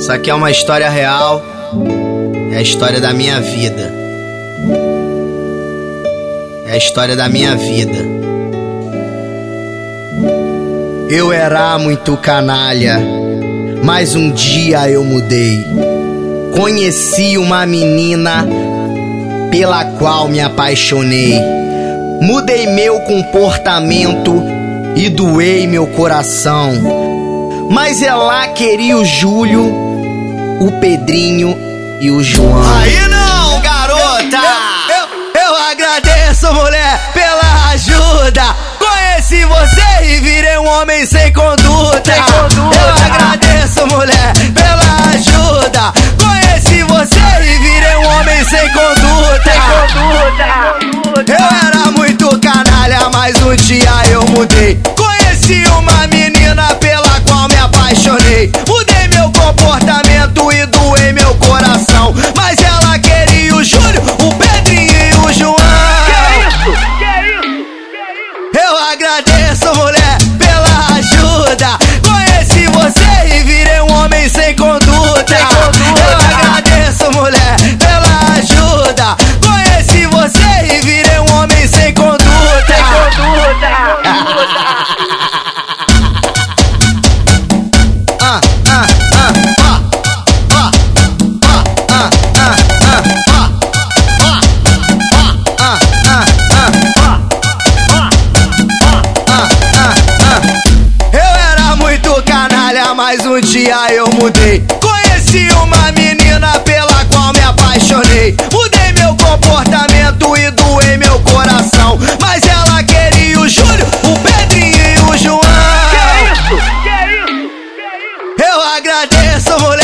Isso aqui é uma história real. É a história da minha vida. É a história da minha vida. Eu era muito canalha, mas um dia eu mudei. Conheci uma menina pela qual me apaixonei. Mudei meu comportamento e doei meu coração. Mas ela queria o Júlio, o Pedrinho e o João. Aí não, garota! Eu, eu, eu agradeço, mulher, pela ajuda. Conheci você e virei um homem sem conduta. Sem conduta. Eu agradeço, mulher, pela ajuda. Conheci você e virei um homem sem conduta. Sem conduta. Eu era muito canalha, mas um dia eu mudei. Conheci uma menina pela qual me apaixonei. Canalha, mas um dia eu mudei. Conheci uma menina pela qual me apaixonei. Mudei meu comportamento e doei meu coração. Mas ela queria o Júlio, o Pedrinho e o João. Que isso? Que isso? Que isso? Eu agradeço, mulher.